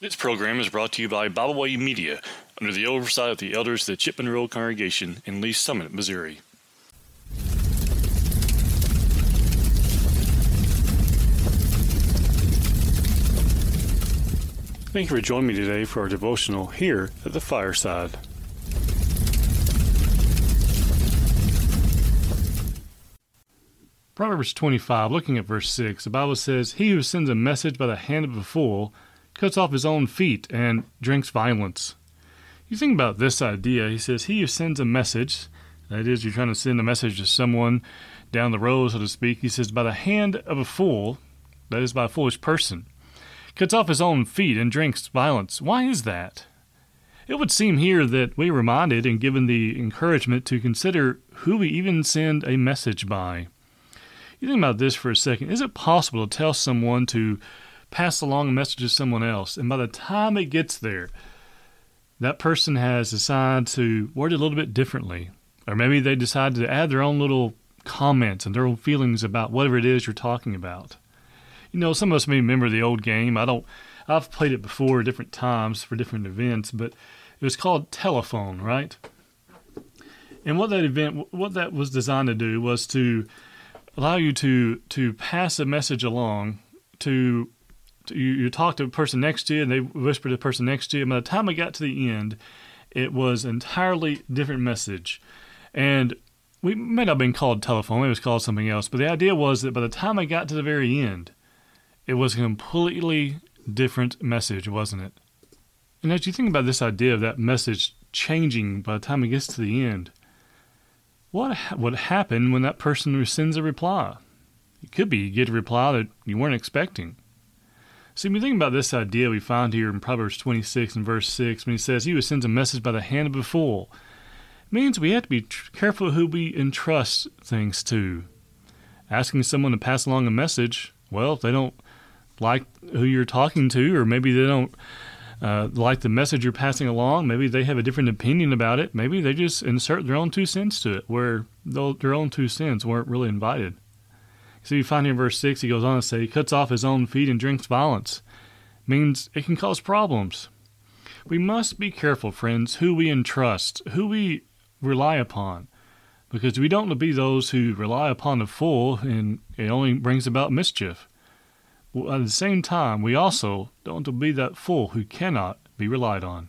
This program is brought to you by Bible Way Media under the oversight of the elders of the Chipman Road congregation in Lee's Summit, Missouri. Thank you for joining me today for our devotional here at the fireside. Proverbs 25, looking at verse 6, the Bible says, He who sends a message by the hand of a fool cuts off his own feet and drinks violence. You think about this idea. He says, He who sends a message, that is, you're trying to send a message to someone down the road, so to speak, he says, by the hand of a fool, that is, by a foolish person, cuts off his own feet and drinks violence. Why is that? It would seem here that we are reminded and given the encouragement to consider who we even send a message by. You think about this for a second. Is it possible to tell someone to pass along a message to someone else, and by the time it gets there, that person has decided to word it a little bit differently, or maybe they decide to add their own little comments and their own feelings about whatever it is you're talking about. You know, some of us may remember the old game. I don't. I've played it before different times for different events, but it was called telephone, right? And what that event, what that was designed to do, was to allow you to to pass a message along to, you, you talk to the person next to you and they whisper to the person next to you and by the time I got to the end it was entirely different message and we may not have been called telephone it was called something else but the idea was that by the time I got to the very end it was a completely different message wasn't it and as you think about this idea of that message changing by the time it gets to the end what would happen when that person sends a reply? It could be you get a reply that you weren't expecting. See, when you think about this idea we find here in Proverbs 26 and verse 6, when he says, He who sends a message by the hand of a fool, means we have to be careful who we entrust things to. Asking someone to pass along a message, well, if they don't like who you're talking to, or maybe they don't uh, like the message you're passing along. Maybe they have a different opinion about it. Maybe they just insert their own two cents to it, where their own two cents weren't really invited. So you find in verse 6, he goes on to say, He cuts off his own feet and drinks violence. Means it can cause problems. We must be careful, friends, who we entrust, who we rely upon, because we don't want to be those who rely upon the fool and it only brings about mischief at the same time, we also don't want to be that fool who cannot be relied on.